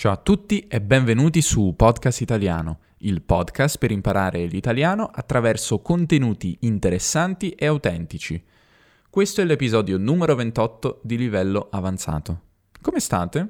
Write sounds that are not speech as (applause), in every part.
Ciao a tutti e benvenuti su Podcast Italiano, il podcast per imparare l'italiano attraverso contenuti interessanti e autentici. Questo è l'episodio numero 28 di livello avanzato. Come state?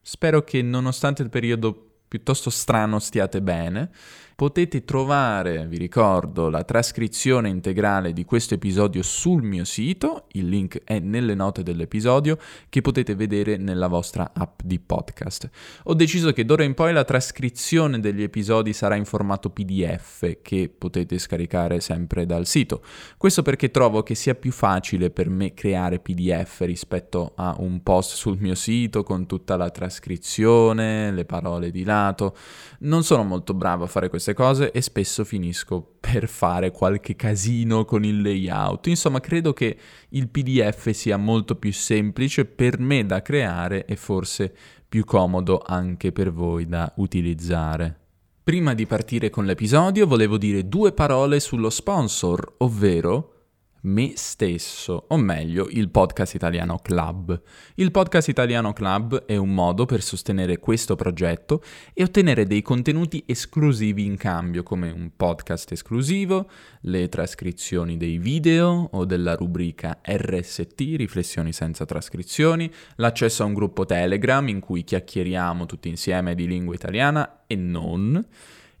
Spero che nonostante il periodo piuttosto strano stiate bene Potete trovare, vi ricordo, la trascrizione integrale di questo episodio sul mio sito, il link è nelle note dell'episodio, che potete vedere nella vostra app di podcast. Ho deciso che d'ora in poi la trascrizione degli episodi sarà in formato PDF che potete scaricare sempre dal sito. Questo perché trovo che sia più facile per me creare PDF rispetto a un post sul mio sito con tutta la trascrizione, le parole di lato. Non sono molto bravo a fare queste cose e spesso finisco per fare qualche casino con il layout. Insomma, credo che il PDF sia molto più semplice per me da creare e forse più comodo anche per voi da utilizzare. Prima di partire con l'episodio volevo dire due parole sullo sponsor, ovvero me stesso, o meglio il Podcast Italiano Club. Il Podcast Italiano Club è un modo per sostenere questo progetto e ottenere dei contenuti esclusivi in cambio, come un podcast esclusivo, le trascrizioni dei video o della rubrica RST, Riflessioni senza trascrizioni, l'accesso a un gruppo Telegram in cui chiacchieriamo tutti insieme di lingua italiana e non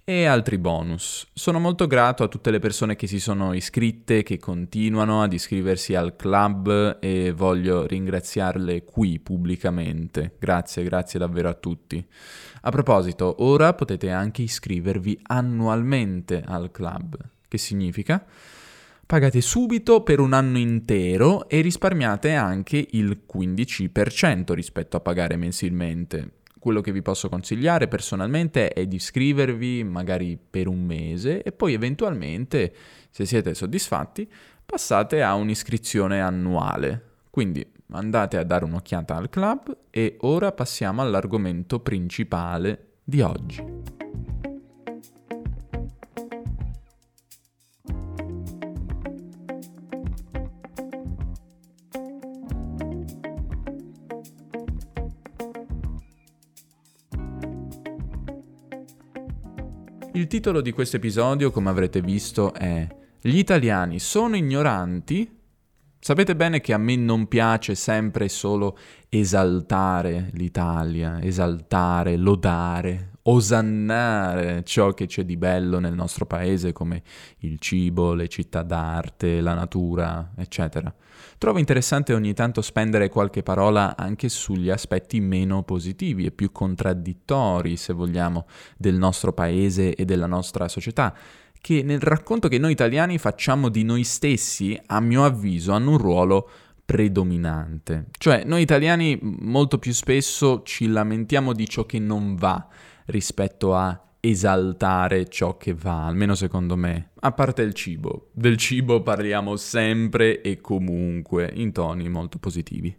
e altri bonus. Sono molto grato a tutte le persone che si sono iscritte, che continuano ad iscriversi al club e voglio ringraziarle qui pubblicamente. Grazie, grazie davvero a tutti. A proposito, ora potete anche iscrivervi annualmente al club. Che significa? Pagate subito per un anno intero e risparmiate anche il 15% rispetto a pagare mensilmente quello che vi posso consigliare personalmente è di iscrivervi magari per un mese e poi eventualmente, se siete soddisfatti, passate a un'iscrizione annuale. Quindi andate a dare un'occhiata al club e ora passiamo all'argomento principale di oggi. Il titolo di questo episodio, come avrete visto, è Gli italiani sono ignoranti? Sapete bene che a me non piace sempre solo esaltare l'Italia, esaltare, lodare, osannare ciò che c'è di bello nel nostro paese come il cibo, le città d'arte, la natura, eccetera. Trovo interessante ogni tanto spendere qualche parola anche sugli aspetti meno positivi e più contraddittori, se vogliamo, del nostro paese e della nostra società che nel racconto che noi italiani facciamo di noi stessi, a mio avviso, hanno un ruolo predominante. Cioè, noi italiani molto più spesso ci lamentiamo di ciò che non va rispetto a esaltare ciò che va, almeno secondo me. A parte il cibo, del cibo parliamo sempre e comunque in toni molto positivi.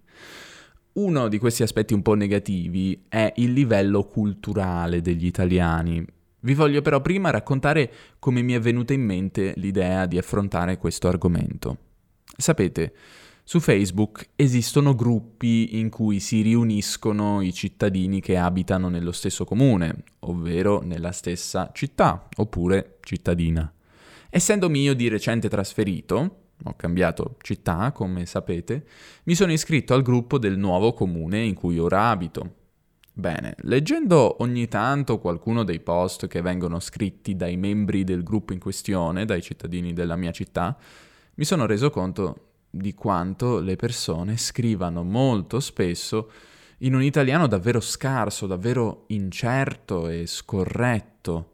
Uno di questi aspetti un po' negativi è il livello culturale degli italiani. Vi voglio però prima raccontare come mi è venuta in mente l'idea di affrontare questo argomento. Sapete, su Facebook esistono gruppi in cui si riuniscono i cittadini che abitano nello stesso comune, ovvero nella stessa città, oppure cittadina. Essendomi io di recente trasferito, ho cambiato città, come sapete, mi sono iscritto al gruppo del nuovo comune in cui ora abito. Bene, leggendo ogni tanto qualcuno dei post che vengono scritti dai membri del gruppo in questione, dai cittadini della mia città, mi sono reso conto di quanto le persone scrivano molto spesso in un italiano davvero scarso, davvero incerto e scorretto.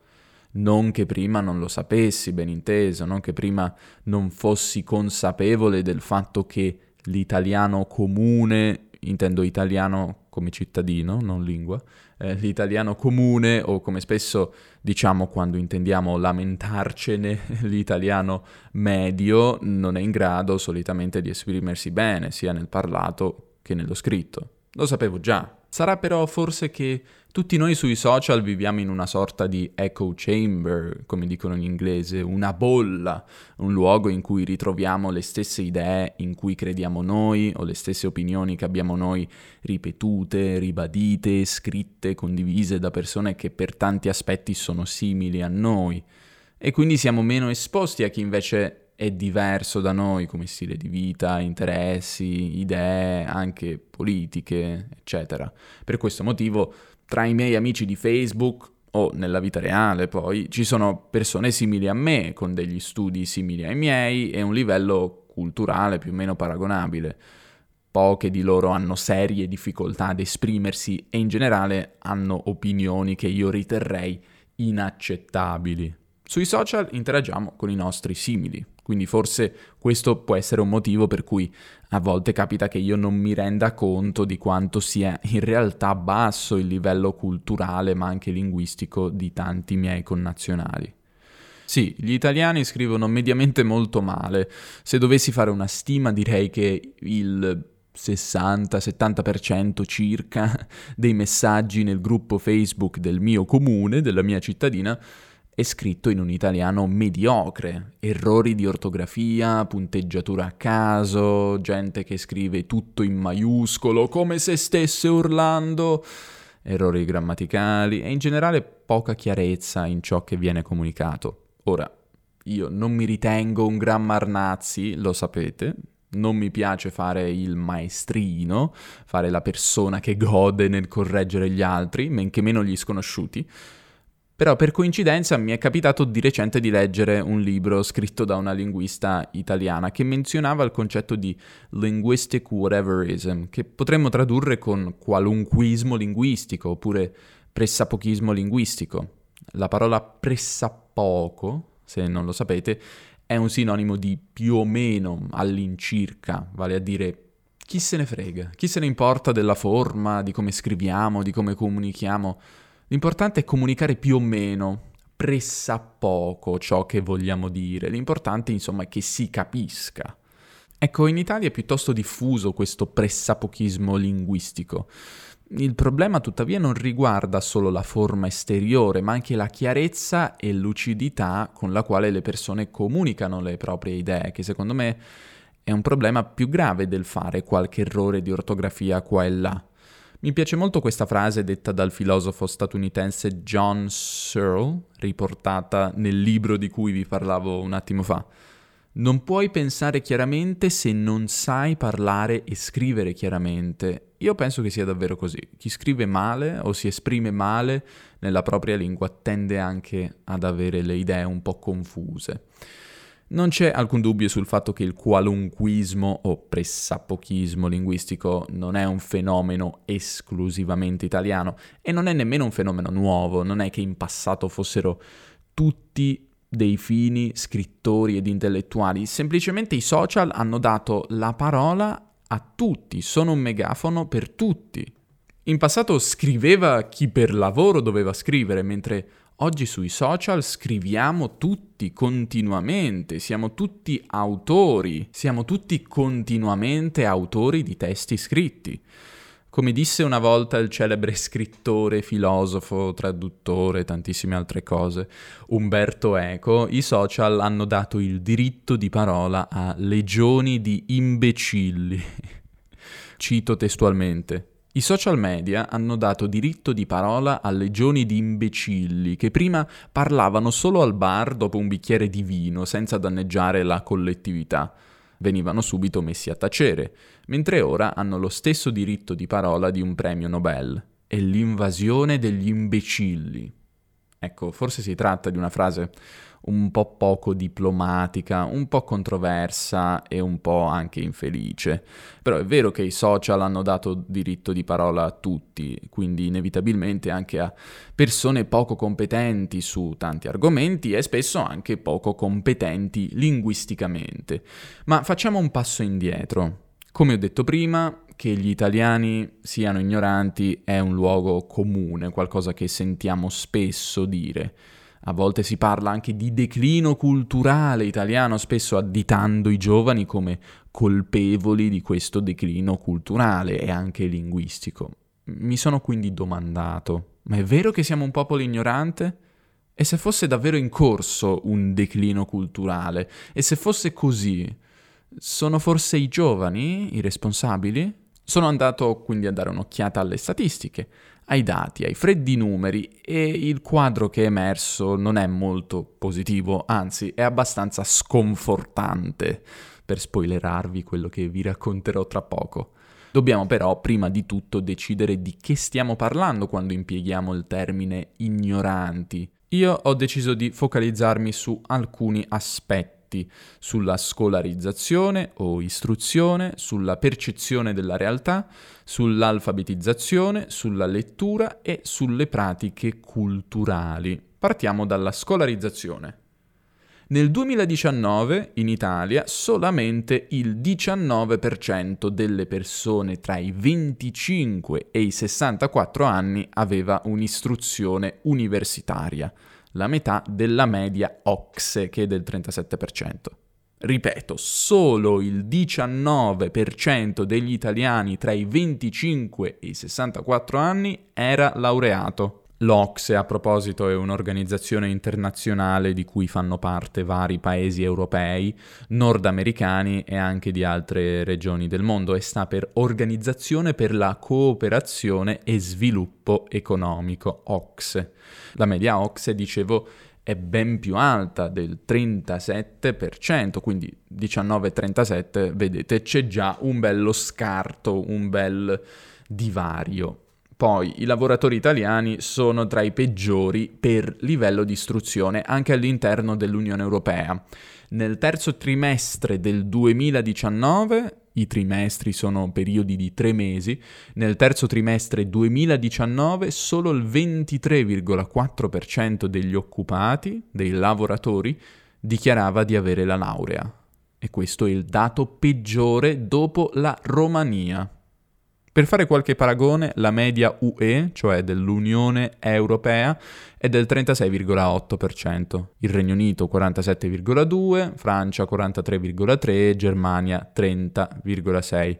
Non che prima non lo sapessi, ben inteso, non che prima non fossi consapevole del fatto che l'italiano comune, intendo italiano come cittadino, non lingua, eh, l'italiano comune o come spesso diciamo quando intendiamo lamentarcene, (laughs) l'italiano medio non è in grado solitamente di esprimersi bene sia nel parlato che nello scritto. Lo sapevo già. Sarà però forse che Tutti noi sui social viviamo in una sorta di echo chamber, come dicono in inglese, una bolla, un luogo in cui ritroviamo le stesse idee in cui crediamo noi o le stesse opinioni che abbiamo noi ripetute, ribadite, scritte, condivise da persone che per tanti aspetti sono simili a noi. E quindi siamo meno esposti a chi invece è diverso da noi come stile di vita, interessi, idee, anche politiche, eccetera. Per questo motivo tra i miei amici di Facebook o nella vita reale poi ci sono persone simili a me, con degli studi simili ai miei e un livello culturale più o meno paragonabile. Poche di loro hanno serie difficoltà ad esprimersi e in generale hanno opinioni che io riterrei inaccettabili. Sui social interagiamo con i nostri simili, quindi forse questo può essere un motivo per cui a volte capita che io non mi renda conto di quanto sia in realtà basso il livello culturale ma anche linguistico di tanti miei connazionali. Sì, gli italiani scrivono mediamente molto male. Se dovessi fare una stima direi che il 60-70% circa dei messaggi nel gruppo Facebook del mio comune, della mia cittadina, è scritto in un italiano mediocre, errori di ortografia, punteggiatura a caso, gente che scrive tutto in maiuscolo come se stesse urlando, errori grammaticali e in generale poca chiarezza in ciò che viene comunicato. Ora, io non mi ritengo un gran marnazzi, lo sapete, non mi piace fare il maestrino, fare la persona che gode nel correggere gli altri, men che meno gli sconosciuti, però per coincidenza mi è capitato di recente di leggere un libro scritto da una linguista italiana che menzionava il concetto di linguistic whateverism, che potremmo tradurre con qualunquismo linguistico oppure pressapochismo linguistico. La parola pressappoco, se non lo sapete, è un sinonimo di più o meno all'incirca, vale a dire chi se ne frega, chi se ne importa della forma, di come scriviamo, di come comunichiamo L'importante è comunicare più o meno, pressappoco ciò che vogliamo dire. L'importante, insomma, è che si capisca. Ecco, in Italia è piuttosto diffuso questo pressapochismo linguistico. Il problema tuttavia non riguarda solo la forma esteriore, ma anche la chiarezza e lucidità con la quale le persone comunicano le proprie idee, che secondo me è un problema più grave del fare qualche errore di ortografia qua e là. Mi piace molto questa frase detta dal filosofo statunitense John Searle, riportata nel libro di cui vi parlavo un attimo fa. Non puoi pensare chiaramente se non sai parlare e scrivere chiaramente. Io penso che sia davvero così. Chi scrive male o si esprime male nella propria lingua tende anche ad avere le idee un po' confuse. Non c'è alcun dubbio sul fatto che il qualunquismo o pressapochismo linguistico non è un fenomeno esclusivamente italiano e non è nemmeno un fenomeno nuovo, non è che in passato fossero tutti dei fini scrittori ed intellettuali, semplicemente i social hanno dato la parola a tutti, sono un megafono per tutti. In passato scriveva chi per lavoro doveva scrivere, mentre Oggi sui social scriviamo tutti continuamente, siamo tutti autori, siamo tutti continuamente autori di testi scritti. Come disse una volta il celebre scrittore, filosofo, traduttore e tantissime altre cose, Umberto Eco, i social hanno dato il diritto di parola a legioni di imbecilli. (laughs) Cito testualmente. I social media hanno dato diritto di parola a legioni di imbecilli che prima parlavano solo al bar dopo un bicchiere di vino senza danneggiare la collettività. Venivano subito messi a tacere, mentre ora hanno lo stesso diritto di parola di un premio Nobel. È l'invasione degli imbecilli. Ecco, forse si tratta di una frase un po' poco diplomatica, un po' controversa e un po' anche infelice. Però è vero che i social hanno dato diritto di parola a tutti, quindi inevitabilmente anche a persone poco competenti su tanti argomenti e spesso anche poco competenti linguisticamente. Ma facciamo un passo indietro. Come ho detto prima, che gli italiani siano ignoranti è un luogo comune, qualcosa che sentiamo spesso dire. A volte si parla anche di declino culturale italiano, spesso additando i giovani come colpevoli di questo declino culturale e anche linguistico. Mi sono quindi domandato, Ma è vero che siamo un popolo ignorante? E se fosse davvero in corso un declino culturale? E se fosse così, sono forse i giovani i responsabili? Sono andato quindi a dare un'occhiata alle statistiche, ai dati, ai freddi numeri e il quadro che è emerso non è molto positivo, anzi è abbastanza sconfortante, per spoilerarvi quello che vi racconterò tra poco. Dobbiamo però prima di tutto decidere di che stiamo parlando quando impieghiamo il termine ignoranti. Io ho deciso di focalizzarmi su alcuni aspetti, sulla scolarizzazione o istruzione, sulla percezione della realtà, sull'alfabetizzazione, sulla lettura e sulle pratiche culturali. Partiamo dalla scolarizzazione. Nel 2019 in Italia solamente il 19% delle persone tra i 25 e i 64 anni aveva un'istruzione universitaria, la metà della media OXE che è del 37%. Ripeto, solo il 19% degli italiani tra i 25 e i 64 anni era laureato. L'Ocse, a proposito, è un'organizzazione internazionale di cui fanno parte vari paesi europei, nordamericani e anche di altre regioni del mondo e sta per Organizzazione per la cooperazione e sviluppo economico, OCSE. La media OCSE, dicevo, è ben più alta del 37%, quindi 19-37, vedete, c'è già un bello scarto, un bel divario. Poi i lavoratori italiani sono tra i peggiori per livello di istruzione anche all'interno dell'Unione Europea. Nel terzo trimestre del 2019, i trimestri sono periodi di tre mesi, nel terzo trimestre 2019 solo il 23,4% degli occupati, dei lavoratori, dichiarava di avere la laurea. E questo è il dato peggiore dopo la Romania. Per fare qualche paragone, la media UE, cioè dell'Unione Europea, è del 36,8%, il Regno Unito 47,2%, Francia 43,3%, Germania 30,6%.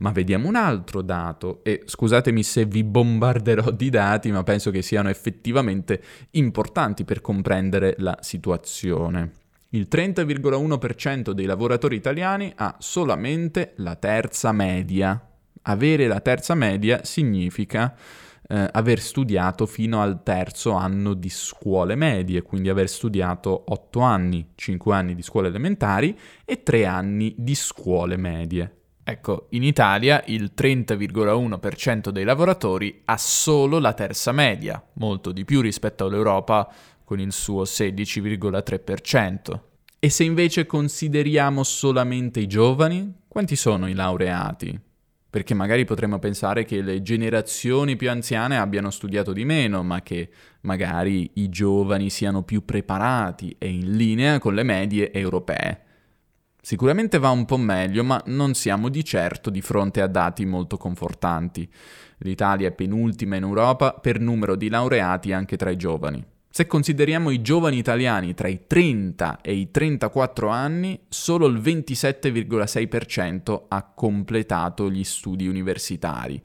Ma vediamo un altro dato, e scusatemi se vi bombarderò di dati, ma penso che siano effettivamente importanti per comprendere la situazione. Il 30,1% dei lavoratori italiani ha solamente la terza media, avere la terza media significa eh, aver studiato fino al terzo anno di scuole medie, quindi aver studiato 8 anni, 5 anni di scuole elementari e 3 anni di scuole medie. Ecco, in Italia il 30,1% dei lavoratori ha solo la terza media, molto di più rispetto all'Europa con il suo 16,3%. E se invece consideriamo solamente i giovani, quanti sono i laureati? Perché magari potremmo pensare che le generazioni più anziane abbiano studiato di meno, ma che magari i giovani siano più preparati e in linea con le medie europee. Sicuramente va un po' meglio, ma non siamo di certo di fronte a dati molto confortanti. L'Italia è penultima in Europa per numero di laureati anche tra i giovani. Se consideriamo i giovani italiani tra i 30 e i 34 anni, solo il 27,6% ha completato gli studi universitari.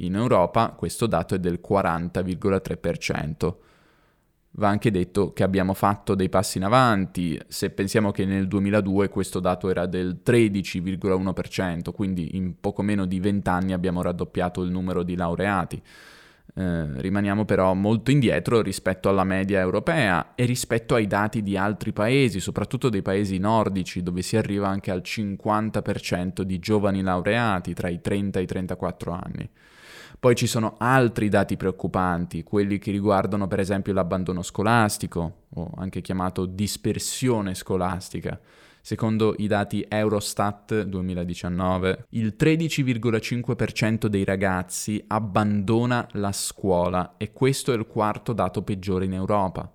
In Europa questo dato è del 40,3%. Va anche detto che abbiamo fatto dei passi in avanti, se pensiamo che nel 2002 questo dato era del 13,1%, quindi in poco meno di 20 anni abbiamo raddoppiato il numero di laureati. Eh, rimaniamo però molto indietro rispetto alla media europea e rispetto ai dati di altri paesi, soprattutto dei paesi nordici, dove si arriva anche al 50% di giovani laureati tra i 30 e i 34 anni. Poi ci sono altri dati preoccupanti, quelli che riguardano per esempio l'abbandono scolastico, o anche chiamato dispersione scolastica. Secondo i dati Eurostat 2019, il 13,5% dei ragazzi abbandona la scuola e questo è il quarto dato peggiore in Europa.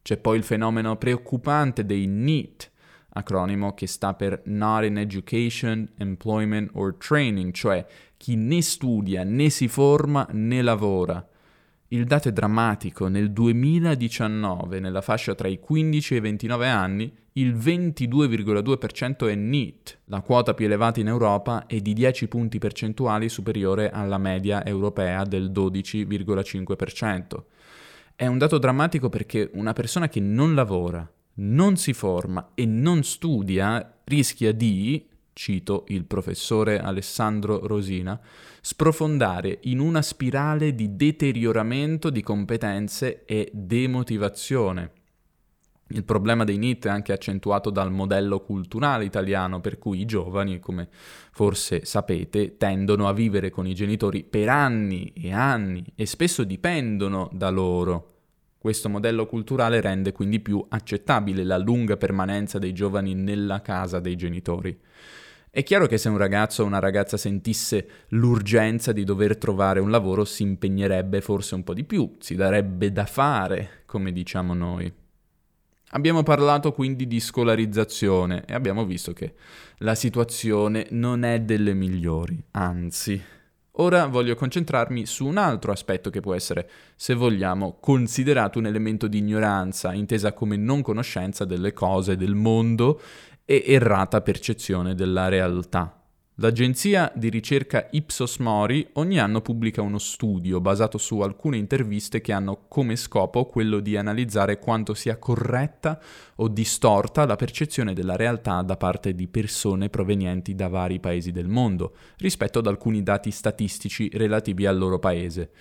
C'è poi il fenomeno preoccupante dei NEET, acronimo che sta per Not in Education, Employment or Training, cioè chi né studia né si forma né lavora. Il dato è drammatico, nel 2019, nella fascia tra i 15 e i 29 anni, il 22,2% è NEET, la quota più elevata in Europa è di 10 punti percentuali superiore alla media europea del 12,5%. È un dato drammatico perché una persona che non lavora, non si forma e non studia rischia di cito il professore Alessandro Rosina, sprofondare in una spirale di deterioramento di competenze e demotivazione. Il problema dei NIT è anche accentuato dal modello culturale italiano, per cui i giovani, come forse sapete, tendono a vivere con i genitori per anni e anni e spesso dipendono da loro. Questo modello culturale rende quindi più accettabile la lunga permanenza dei giovani nella casa dei genitori. È chiaro che se un ragazzo o una ragazza sentisse l'urgenza di dover trovare un lavoro si impegnerebbe forse un po' di più, si darebbe da fare, come diciamo noi. Abbiamo parlato quindi di scolarizzazione e abbiamo visto che la situazione non è delle migliori, anzi. Ora voglio concentrarmi su un altro aspetto che può essere, se vogliamo, considerato un elemento di ignoranza, intesa come non conoscenza delle cose, del mondo e errata percezione della realtà. L'agenzia di ricerca Ipsos Mori ogni anno pubblica uno studio basato su alcune interviste che hanno come scopo quello di analizzare quanto sia corretta o distorta la percezione della realtà da parte di persone provenienti da vari paesi del mondo rispetto ad alcuni dati statistici relativi al loro paese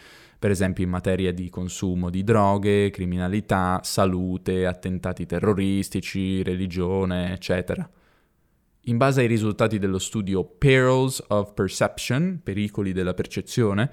per esempio in materia di consumo di droghe, criminalità, salute, attentati terroristici, religione, eccetera. In base ai risultati dello studio Perils of Perception, pericoli della percezione,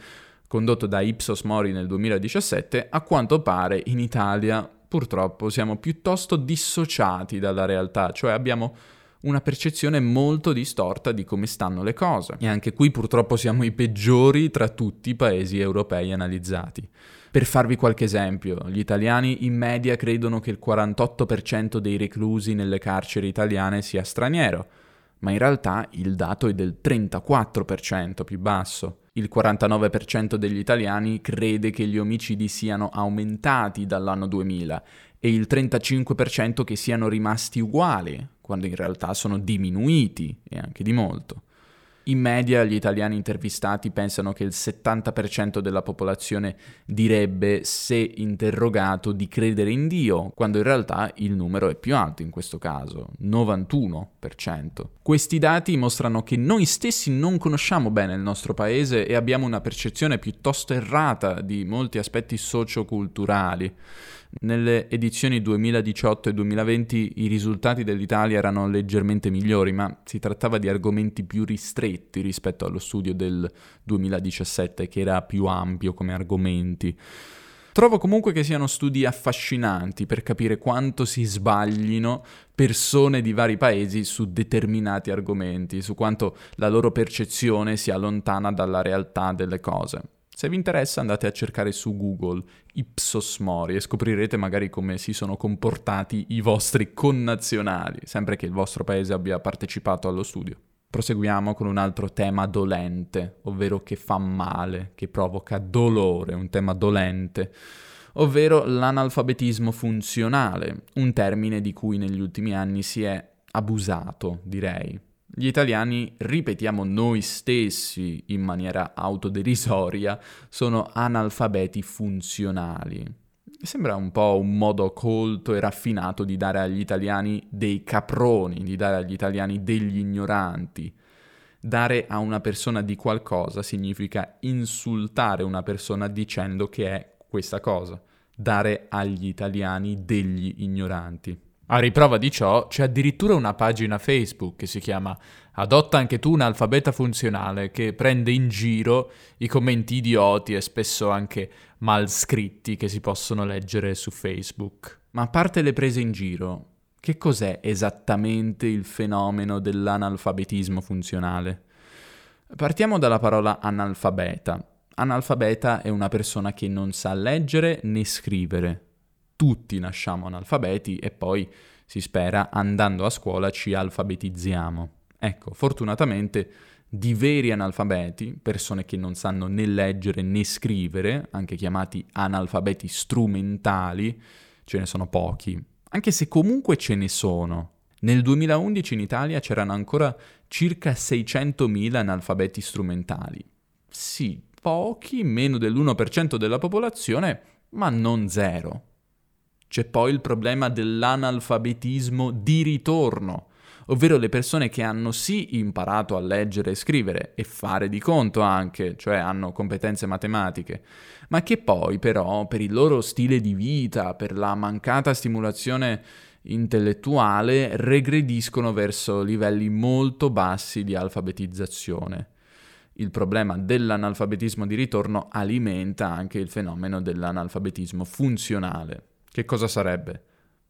condotto da Ipsos Mori nel 2017, a quanto pare in Italia purtroppo siamo piuttosto dissociati dalla realtà, cioè abbiamo una percezione molto distorta di come stanno le cose. E anche qui purtroppo siamo i peggiori tra tutti i paesi europei analizzati. Per farvi qualche esempio, gli italiani in media credono che il 48% dei reclusi nelle carceri italiane sia straniero, ma in realtà il dato è del 34% più basso. Il 49% degli italiani crede che gli omicidi siano aumentati dall'anno 2000 e il 35% che siano rimasti uguali, quando in realtà sono diminuiti e anche di molto. In media gli italiani intervistati pensano che il 70% della popolazione direbbe, se interrogato, di credere in Dio, quando in realtà il numero è più alto in questo caso, 91%. Questi dati mostrano che noi stessi non conosciamo bene il nostro paese e abbiamo una percezione piuttosto errata di molti aspetti socioculturali. Nelle edizioni 2018 e 2020 i risultati dell'Italia erano leggermente migliori, ma si trattava di argomenti più ristretti rispetto allo studio del 2017, che era più ampio come argomenti. Trovo comunque che siano studi affascinanti per capire quanto si sbaglino persone di vari paesi su determinati argomenti, su quanto la loro percezione sia lontana dalla realtà delle cose. Se vi interessa andate a cercare su Google Ipsos Mori e scoprirete magari come si sono comportati i vostri connazionali, sempre che il vostro paese abbia partecipato allo studio. Proseguiamo con un altro tema dolente, ovvero che fa male, che provoca dolore, un tema dolente, ovvero l'analfabetismo funzionale, un termine di cui negli ultimi anni si è abusato, direi. Gli italiani, ripetiamo noi stessi in maniera autoderisoria, sono analfabeti funzionali. Sembra un po' un modo colto e raffinato di dare agli italiani dei caproni, di dare agli italiani degli ignoranti. Dare a una persona di qualcosa significa insultare una persona dicendo che è questa cosa. Dare agli italiani degli ignoranti. A riprova di ciò c'è addirittura una pagina Facebook che si chiama Adotta anche tu un alfabeta funzionale che prende in giro i commenti idioti e spesso anche mal scritti che si possono leggere su Facebook. Ma a parte le prese in giro, che cos'è esattamente il fenomeno dell'analfabetismo funzionale? Partiamo dalla parola analfabeta. Analfabeta è una persona che non sa leggere né scrivere, tutti nasciamo analfabeti e poi si spera andando a scuola ci alfabetizziamo. Ecco, fortunatamente di veri analfabeti, persone che non sanno né leggere né scrivere, anche chiamati analfabeti strumentali, ce ne sono pochi, anche se comunque ce ne sono. Nel 2011 in Italia c'erano ancora circa 600.000 analfabeti strumentali. Sì, pochi, meno dell'1% della popolazione, ma non zero. C'è poi il problema dell'analfabetismo di ritorno, ovvero le persone che hanno sì imparato a leggere e scrivere e fare di conto anche, cioè hanno competenze matematiche, ma che poi però per il loro stile di vita, per la mancata stimolazione intellettuale, regrediscono verso livelli molto bassi di alfabetizzazione. Il problema dell'analfabetismo di ritorno alimenta anche il fenomeno dell'analfabetismo funzionale. Che cosa sarebbe?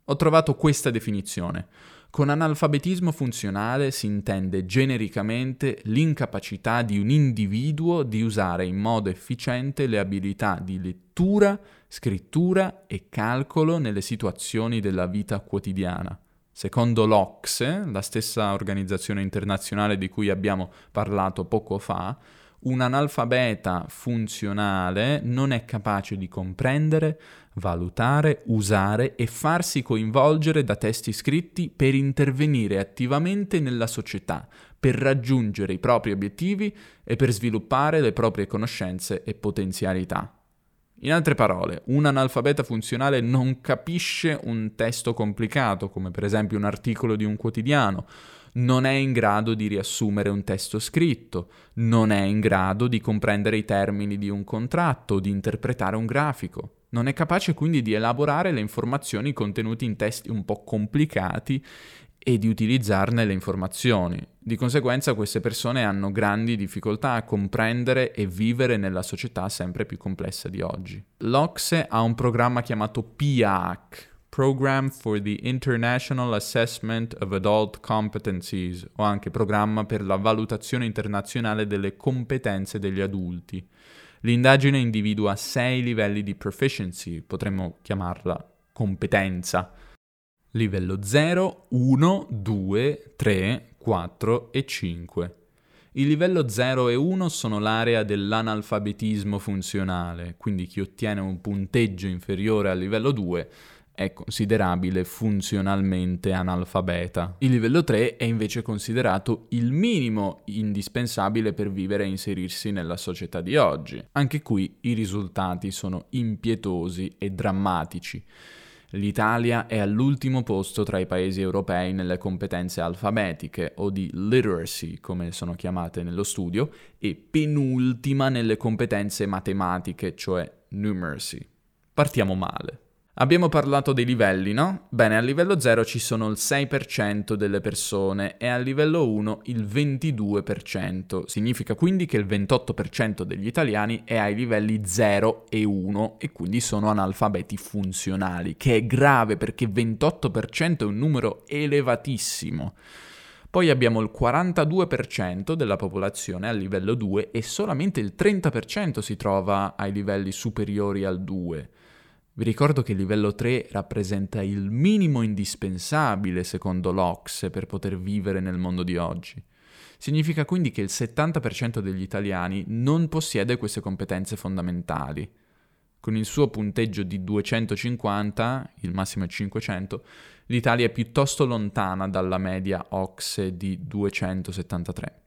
Ho trovato questa definizione. Con analfabetismo funzionale si intende genericamente l'incapacità di un individuo di usare in modo efficiente le abilità di lettura, scrittura e calcolo nelle situazioni della vita quotidiana. Secondo l'Ocse, la stessa organizzazione internazionale di cui abbiamo parlato poco fa, un analfabeta funzionale non è capace di comprendere, valutare, usare e farsi coinvolgere da testi scritti per intervenire attivamente nella società, per raggiungere i propri obiettivi e per sviluppare le proprie conoscenze e potenzialità. In altre parole, un analfabeta funzionale non capisce un testo complicato, come per esempio un articolo di un quotidiano, non è in grado di riassumere un testo scritto, non è in grado di comprendere i termini di un contratto di interpretare un grafico. Non è capace quindi di elaborare le informazioni contenute in testi un po' complicati e di utilizzarne le informazioni. Di conseguenza queste persone hanno grandi difficoltà a comprendere e vivere nella società sempre più complessa di oggi. L'Ocse ha un programma chiamato PIAC, Program for the International Assessment of Adult Competencies o anche Programma per la valutazione internazionale delle competenze degli adulti. L'indagine individua sei livelli di proficiency, potremmo chiamarla competenza. Livello 0, 1, 2, 3, 4 e 5. Il livello 0 e 1 sono l'area dell'analfabetismo funzionale, quindi chi ottiene un punteggio inferiore al livello 2 è considerabile funzionalmente analfabeta. Il livello 3 è invece considerato il minimo indispensabile per vivere e inserirsi nella società di oggi. Anche qui i risultati sono impietosi e drammatici. L'Italia è all'ultimo posto tra i paesi europei nelle competenze alfabetiche o di literacy, come sono chiamate nello studio, e penultima nelle competenze matematiche, cioè numeracy. Partiamo male. Abbiamo parlato dei livelli, no? Bene, a livello 0 ci sono il 6% delle persone e a livello 1 il 22%. Significa quindi che il 28% degli italiani è ai livelli 0 e 1 e quindi sono analfabeti funzionali, che è grave perché 28% è un numero elevatissimo. Poi abbiamo il 42% della popolazione a livello 2 e solamente il 30% si trova ai livelli superiori al 2. Vi ricordo che il livello 3 rappresenta il minimo indispensabile secondo l'Ox per poter vivere nel mondo di oggi. Significa quindi che il 70% degli italiani non possiede queste competenze fondamentali. Con il suo punteggio di 250, il massimo è 500, l'Italia è piuttosto lontana dalla media OXE di 273.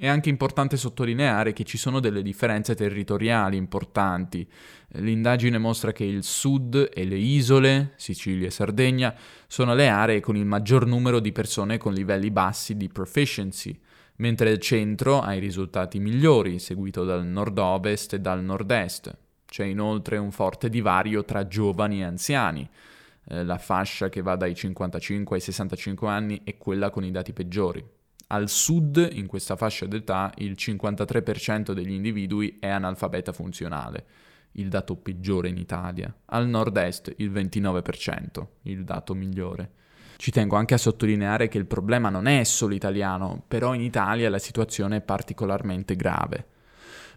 È anche importante sottolineare che ci sono delle differenze territoriali importanti. L'indagine mostra che il sud e le isole, Sicilia e Sardegna, sono le aree con il maggior numero di persone con livelli bassi di proficiency, mentre il centro ha i risultati migliori, seguito dal nord-ovest e dal nord-est. C'è inoltre un forte divario tra giovani e anziani. Eh, la fascia che va dai 55 ai 65 anni è quella con i dati peggiori. Al sud, in questa fascia d'età, il 53% degli individui è analfabeta funzionale, il dato peggiore in Italia. Al nord-est il 29%, il dato migliore. Ci tengo anche a sottolineare che il problema non è solo italiano, però in Italia la situazione è particolarmente grave.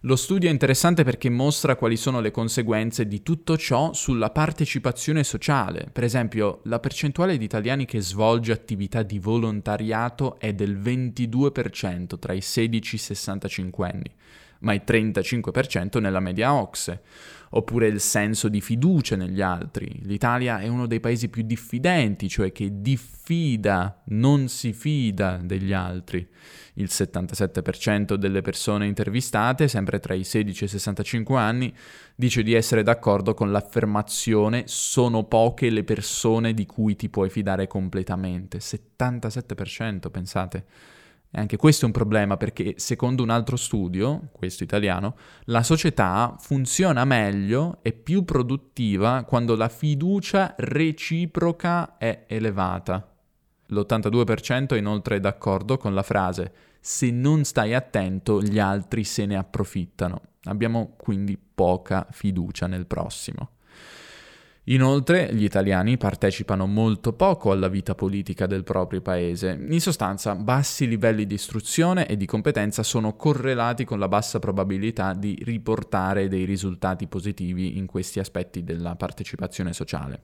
Lo studio è interessante perché mostra quali sono le conseguenze di tutto ciò sulla partecipazione sociale. Per esempio, la percentuale di italiani che svolge attività di volontariato è del 22% tra i 16 e i 65 anni, ma il 35% nella media OXE oppure il senso di fiducia negli altri. L'Italia è uno dei paesi più diffidenti, cioè che diffida, non si fida degli altri. Il 77% delle persone intervistate, sempre tra i 16 e i 65 anni, dice di essere d'accordo con l'affermazione sono poche le persone di cui ti puoi fidare completamente. 77%, pensate. E anche questo è un problema perché, secondo un altro studio, questo italiano, la società funziona meglio e più produttiva quando la fiducia reciproca è elevata. L'82% è inoltre d'accordo con la frase se non stai attento gli altri se ne approfittano. Abbiamo quindi poca fiducia nel prossimo. Inoltre gli italiani partecipano molto poco alla vita politica del proprio paese. In sostanza, bassi livelli di istruzione e di competenza sono correlati con la bassa probabilità di riportare dei risultati positivi in questi aspetti della partecipazione sociale.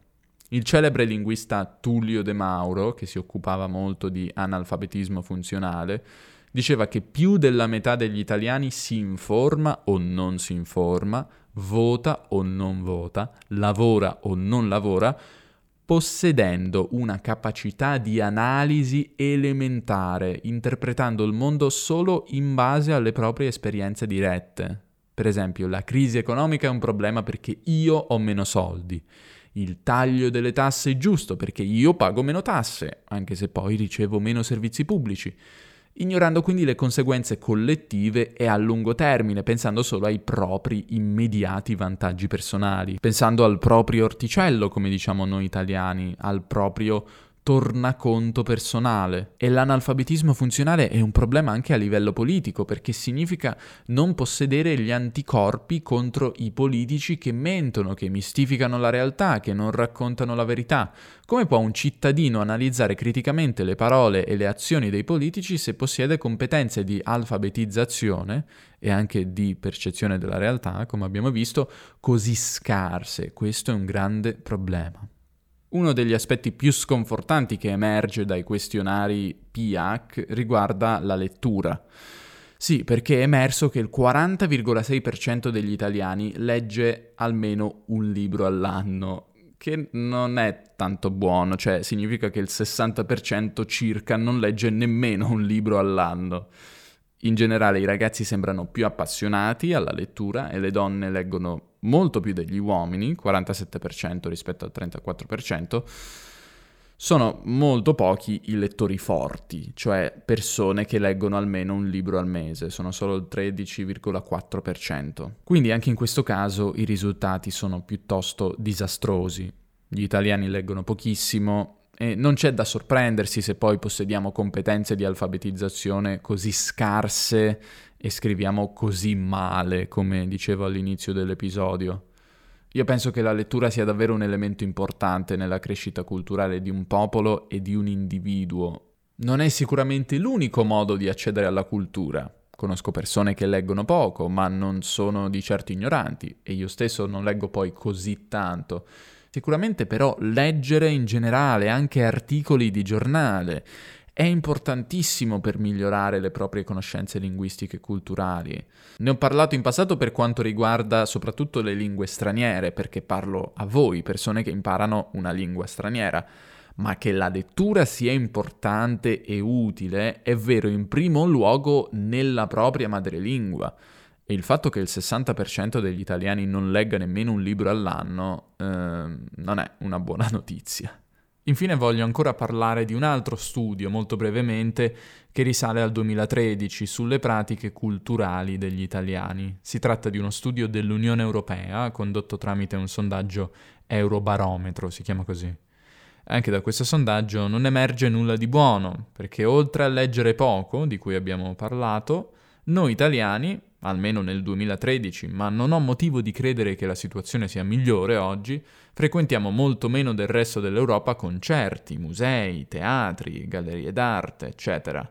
Il celebre linguista Tullio De Mauro, che si occupava molto di analfabetismo funzionale, diceva che più della metà degli italiani si informa o non si informa, vota o non vota, lavora o non lavora, possedendo una capacità di analisi elementare, interpretando il mondo solo in base alle proprie esperienze dirette. Per esempio, la crisi economica è un problema perché io ho meno soldi. Il taglio delle tasse è giusto perché io pago meno tasse, anche se poi ricevo meno servizi pubblici ignorando quindi le conseguenze collettive e a lungo termine, pensando solo ai propri immediati vantaggi personali, pensando al proprio orticello, come diciamo noi italiani, al proprio tornaconto personale. E l'analfabetismo funzionale è un problema anche a livello politico, perché significa non possedere gli anticorpi contro i politici che mentono, che mistificano la realtà, che non raccontano la verità. Come può un cittadino analizzare criticamente le parole e le azioni dei politici se possiede competenze di alfabetizzazione e anche di percezione della realtà, come abbiamo visto, così scarse? Questo è un grande problema. Uno degli aspetti più sconfortanti che emerge dai questionari PIAC riguarda la lettura. Sì, perché è emerso che il 40,6% degli italiani legge almeno un libro all'anno, che non è tanto buono, cioè significa che il 60% circa non legge nemmeno un libro all'anno. In generale i ragazzi sembrano più appassionati alla lettura e le donne leggono molto più degli uomini, 47% rispetto al 34%. Sono molto pochi i lettori forti, cioè persone che leggono almeno un libro al mese, sono solo il 13,4%. Quindi anche in questo caso i risultati sono piuttosto disastrosi. Gli italiani leggono pochissimo, e non c'è da sorprendersi se poi possediamo competenze di alfabetizzazione così scarse e scriviamo così male, come dicevo all'inizio dell'episodio. Io penso che la lettura sia davvero un elemento importante nella crescita culturale di un popolo e di un individuo. Non è sicuramente l'unico modo di accedere alla cultura. Conosco persone che leggono poco, ma non sono di certo ignoranti, e io stesso non leggo poi così tanto. Sicuramente però leggere in generale anche articoli di giornale è importantissimo per migliorare le proprie conoscenze linguistiche e culturali. Ne ho parlato in passato per quanto riguarda soprattutto le lingue straniere, perché parlo a voi, persone che imparano una lingua straniera. Ma che la lettura sia importante e utile è vero in primo luogo nella propria madrelingua. E il fatto che il 60% degli italiani non legga nemmeno un libro all'anno eh, non è una buona (laughs) notizia. Infine voglio ancora parlare di un altro studio, molto brevemente, che risale al 2013 sulle pratiche culturali degli italiani. Si tratta di uno studio dell'Unione Europea condotto tramite un sondaggio Eurobarometro, si chiama così. Anche da questo sondaggio non emerge nulla di buono, perché oltre a leggere poco, di cui abbiamo parlato, noi italiani almeno nel 2013, ma non ho motivo di credere che la situazione sia migliore oggi, frequentiamo molto meno del resto dell'Europa concerti, musei, teatri, gallerie d'arte, eccetera.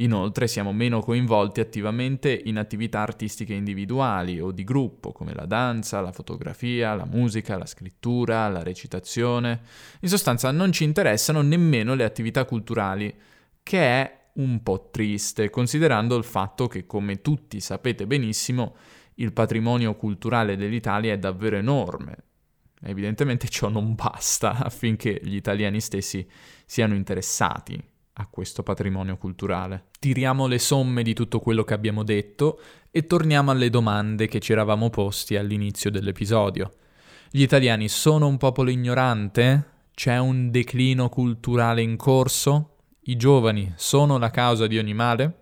Inoltre siamo meno coinvolti attivamente in attività artistiche individuali o di gruppo, come la danza, la fotografia, la musica, la scrittura, la recitazione. In sostanza non ci interessano nemmeno le attività culturali, che è un po' triste, considerando il fatto che, come tutti sapete benissimo, il patrimonio culturale dell'Italia è davvero enorme. Evidentemente ciò non basta affinché gli italiani stessi siano interessati a questo patrimonio culturale. Tiriamo le somme di tutto quello che abbiamo detto e torniamo alle domande che ci eravamo posti all'inizio dell'episodio. Gli italiani sono un popolo ignorante? C'è un declino culturale in corso? I giovani sono la causa di ogni male?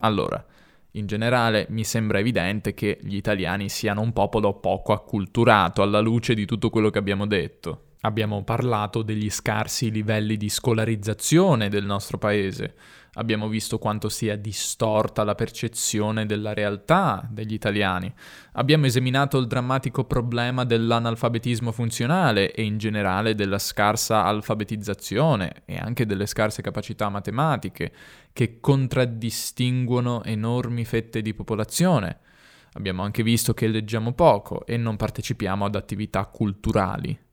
Allora, in generale mi sembra evidente che gli italiani siano un popolo poco acculturato alla luce di tutto quello che abbiamo detto. Abbiamo parlato degli scarsi livelli di scolarizzazione del nostro paese, abbiamo visto quanto sia distorta la percezione della realtà degli italiani, abbiamo esaminato il drammatico problema dell'analfabetismo funzionale e in generale della scarsa alfabetizzazione e anche delle scarse capacità matematiche che contraddistinguono enormi fette di popolazione. Abbiamo anche visto che leggiamo poco e non partecipiamo ad attività culturali.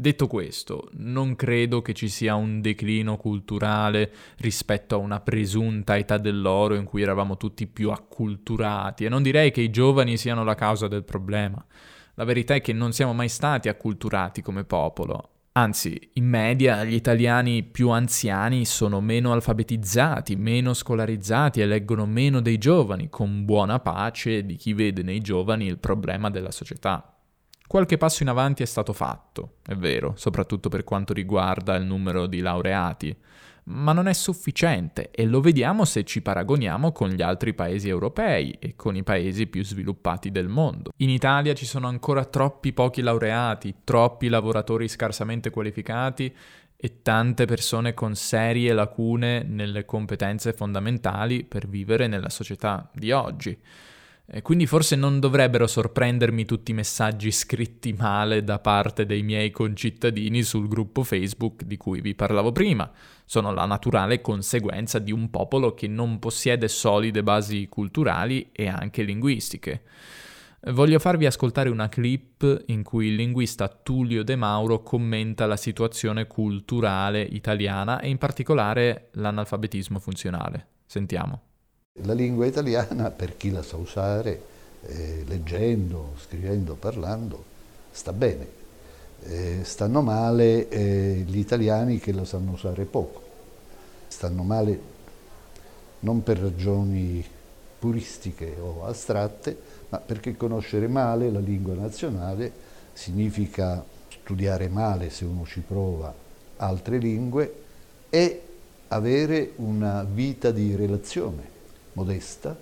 Detto questo, non credo che ci sia un declino culturale rispetto a una presunta età dell'oro in cui eravamo tutti più acculturati e non direi che i giovani siano la causa del problema. La verità è che non siamo mai stati acculturati come popolo. Anzi, in media gli italiani più anziani sono meno alfabetizzati, meno scolarizzati e leggono meno dei giovani, con buona pace di chi vede nei giovani il problema della società. Qualche passo in avanti è stato fatto, è vero, soprattutto per quanto riguarda il numero di laureati, ma non è sufficiente e lo vediamo se ci paragoniamo con gli altri paesi europei e con i paesi più sviluppati del mondo. In Italia ci sono ancora troppi pochi laureati, troppi lavoratori scarsamente qualificati e tante persone con serie lacune nelle competenze fondamentali per vivere nella società di oggi. Quindi forse non dovrebbero sorprendermi tutti i messaggi scritti male da parte dei miei concittadini sul gruppo Facebook di cui vi parlavo prima. Sono la naturale conseguenza di un popolo che non possiede solide basi culturali e anche linguistiche. Voglio farvi ascoltare una clip in cui il linguista Tullio De Mauro commenta la situazione culturale italiana e in particolare l'analfabetismo funzionale. Sentiamo. La lingua italiana, per chi la sa usare, eh, leggendo, scrivendo, parlando, sta bene. Eh, stanno male eh, gli italiani che la sanno usare poco. Stanno male non per ragioni puristiche o astratte, ma perché conoscere male la lingua nazionale significa studiare male, se uno ci prova, altre lingue e avere una vita di relazione modesta,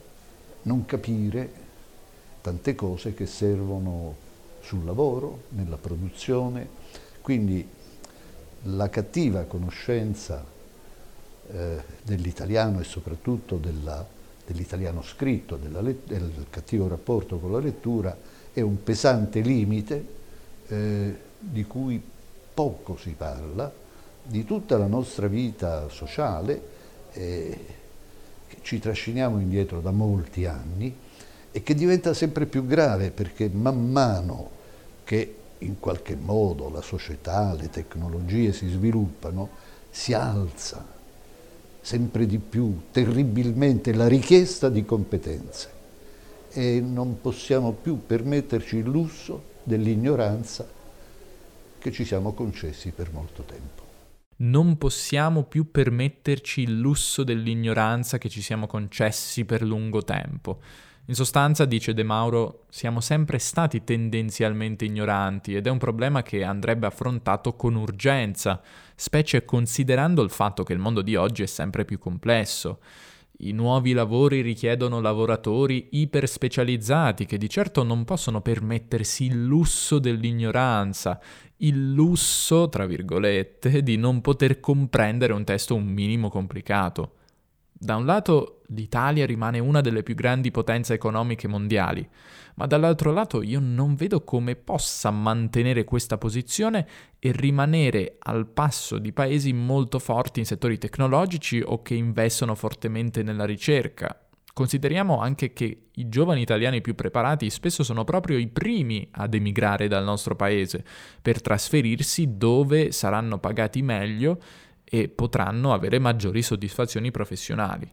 non capire tante cose che servono sul lavoro, nella produzione, quindi la cattiva conoscenza eh, dell'italiano e soprattutto della, dell'italiano scritto, let- del cattivo rapporto con la lettura è un pesante limite eh, di cui poco si parla, di tutta la nostra vita sociale. Eh, che ci trasciniamo indietro da molti anni e che diventa sempre più grave perché man mano che in qualche modo la società, le tecnologie si sviluppano, si alza sempre di più, terribilmente, la richiesta di competenze. E non possiamo più permetterci il lusso dell'ignoranza che ci siamo concessi per molto tempo non possiamo più permetterci il lusso dell'ignoranza che ci siamo concessi per lungo tempo. In sostanza, dice De Mauro, siamo sempre stati tendenzialmente ignoranti ed è un problema che andrebbe affrontato con urgenza, specie considerando il fatto che il mondo di oggi è sempre più complesso. I nuovi lavori richiedono lavoratori iperspecializzati che di certo non possono permettersi il lusso dell'ignoranza il lusso, tra virgolette, di non poter comprendere un testo un minimo complicato. Da un lato l'Italia rimane una delle più grandi potenze economiche mondiali, ma dall'altro lato io non vedo come possa mantenere questa posizione e rimanere al passo di paesi molto forti in settori tecnologici o che investono fortemente nella ricerca. Consideriamo anche che i giovani italiani più preparati spesso sono proprio i primi ad emigrare dal nostro paese per trasferirsi dove saranno pagati meglio e potranno avere maggiori soddisfazioni professionali.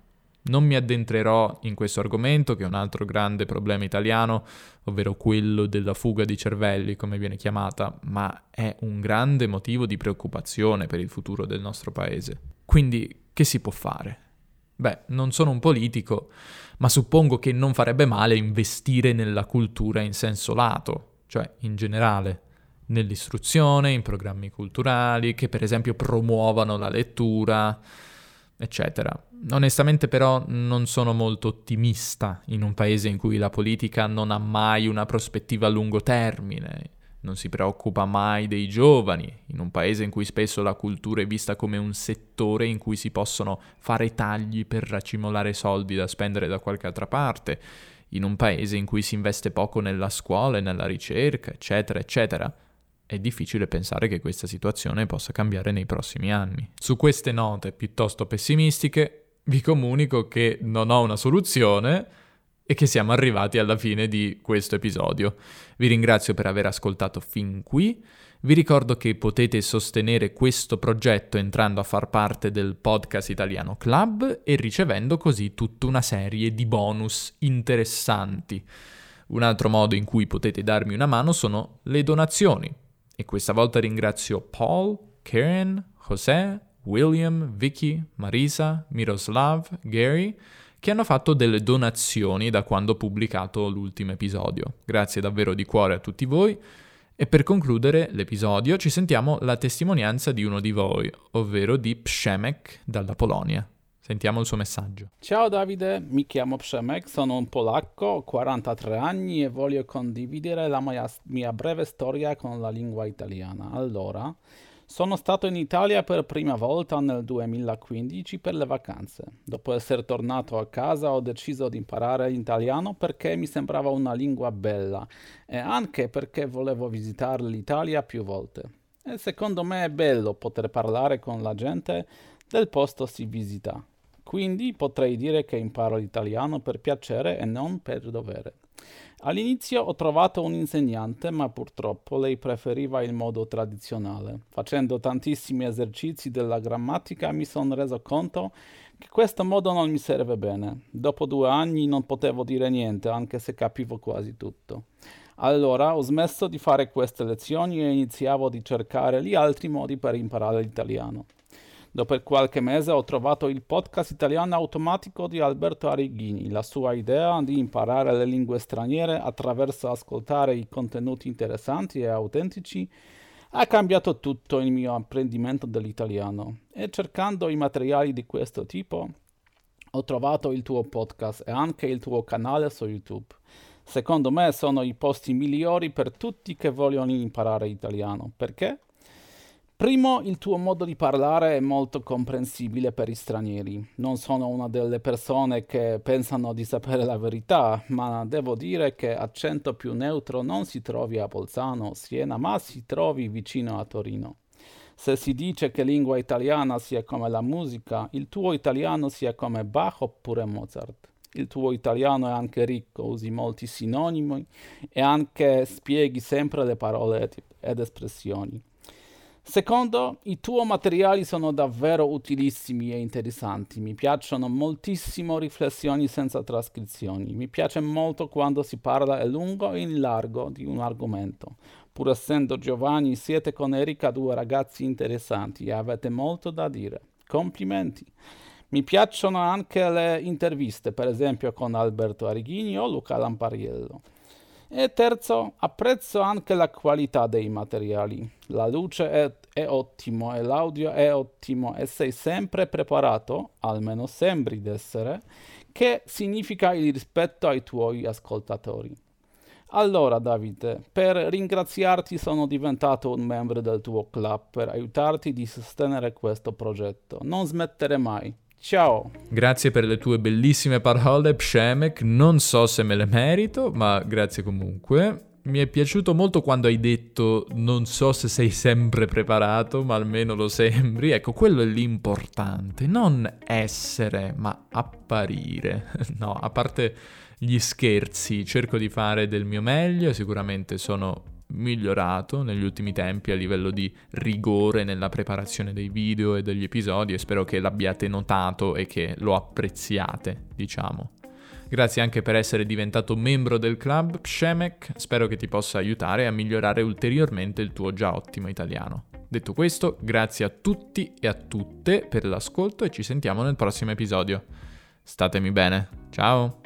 Non mi addentrerò in questo argomento, che è un altro grande problema italiano, ovvero quello della fuga di cervelli, come viene chiamata, ma è un grande motivo di preoccupazione per il futuro del nostro paese. Quindi, che si può fare? Beh, non sono un politico, ma suppongo che non farebbe male investire nella cultura in senso lato, cioè in generale nell'istruzione, in programmi culturali, che per esempio promuovano la lettura, eccetera. Onestamente però non sono molto ottimista in un paese in cui la politica non ha mai una prospettiva a lungo termine, non si preoccupa mai dei giovani, in un paese in cui spesso la cultura è vista come un settore in cui si possono fare tagli per racimolare soldi da spendere da qualche altra parte, in un paese in cui si investe poco nella scuola e nella ricerca, eccetera, eccetera è difficile pensare che questa situazione possa cambiare nei prossimi anni. Su queste note piuttosto pessimistiche vi comunico che non ho una soluzione e che siamo arrivati alla fine di questo episodio. Vi ringrazio per aver ascoltato fin qui. Vi ricordo che potete sostenere questo progetto entrando a far parte del Podcast Italiano Club e ricevendo così tutta una serie di bonus interessanti. Un altro modo in cui potete darmi una mano sono le donazioni. E questa volta ringrazio Paul, Karen, José, William, Vicky, Marisa, Miroslav, Gary, che hanno fatto delle donazioni da quando ho pubblicato l'ultimo episodio. Grazie davvero di cuore a tutti voi. E per concludere l'episodio ci sentiamo la testimonianza di uno di voi, ovvero di Przemek dalla Polonia. Sentiamo il suo messaggio. Ciao Davide, mi chiamo Przemek, sono un polacco, ho 43 anni e voglio condividere la mia, mia breve storia con la lingua italiana. Allora, sono stato in Italia per prima volta nel 2015 per le vacanze. Dopo essere tornato a casa ho deciso di imparare l'italiano perché mi sembrava una lingua bella e anche perché volevo visitare l'Italia più volte. E secondo me è bello poter parlare con la gente del posto si visita. Quindi potrei dire che imparo l'italiano per piacere e non per dovere. All'inizio ho trovato un insegnante, ma purtroppo lei preferiva il modo tradizionale. Facendo tantissimi esercizi della grammatica mi sono reso conto che questo modo non mi serve bene. Dopo due anni non potevo dire niente, anche se capivo quasi tutto. Allora ho smesso di fare queste lezioni e iniziavo a cercare gli altri modi per imparare l'italiano. Dopo qualche mese ho trovato il podcast italiano automatico di Alberto Arrighini. La sua idea di imparare le lingue straniere attraverso ascoltare i contenuti interessanti e autentici ha cambiato tutto il mio apprendimento dell'italiano. E cercando i materiali di questo tipo ho trovato il tuo podcast e anche il tuo canale su YouTube. Secondo me sono i posti migliori per tutti che vogliono imparare italiano. Perché? Primo, il tuo modo di parlare è molto comprensibile per gli stranieri. Non sono una delle persone che pensano di sapere la verità, ma devo dire che accento più neutro non si trovi a Bolzano Siena, ma si trovi vicino a Torino. Se si dice che lingua italiana sia come la musica, il tuo italiano sia come Bach oppure Mozart. Il tuo italiano è anche ricco, usi molti sinonimi e anche spieghi sempre le parole ed espressioni. Secondo, i tuoi materiali sono davvero utilissimi e interessanti. Mi piacciono moltissimo riflessioni senza trascrizioni. Mi piace molto quando si parla a lungo e in largo di un argomento. Pur essendo giovani, siete con Erika due ragazzi interessanti e avete molto da dire. Complimenti. Mi piacciono anche le interviste, per esempio con Alberto Arighini o Luca Lampariello. E terzo, apprezzo anche la qualità dei materiali. La luce è, è ottimo e l'audio è ottimo e sei sempre preparato, almeno sembri d'essere, che significa il rispetto ai tuoi ascoltatori. Allora Davide, per ringraziarti sono diventato un membro del tuo club per aiutarti a sostenere questo progetto. Non smettere mai. Ciao. Grazie per le tue bellissime parole, Pshemek. Non so se me le merito, ma grazie comunque. Mi è piaciuto molto quando hai detto non so se sei sempre preparato, ma almeno lo sembri. Ecco, quello è l'importante, non essere, ma apparire. (laughs) No, a parte gli scherzi, cerco di fare del mio meglio, sicuramente sono migliorato negli ultimi tempi a livello di rigore nella preparazione dei video e degli episodi e spero che l'abbiate notato e che lo apprezziate, diciamo. Grazie anche per essere diventato membro del club Pshemek, spero che ti possa aiutare a migliorare ulteriormente il tuo già ottimo italiano. Detto questo, grazie a tutti e a tutte per l'ascolto e ci sentiamo nel prossimo episodio. Statemi bene, ciao!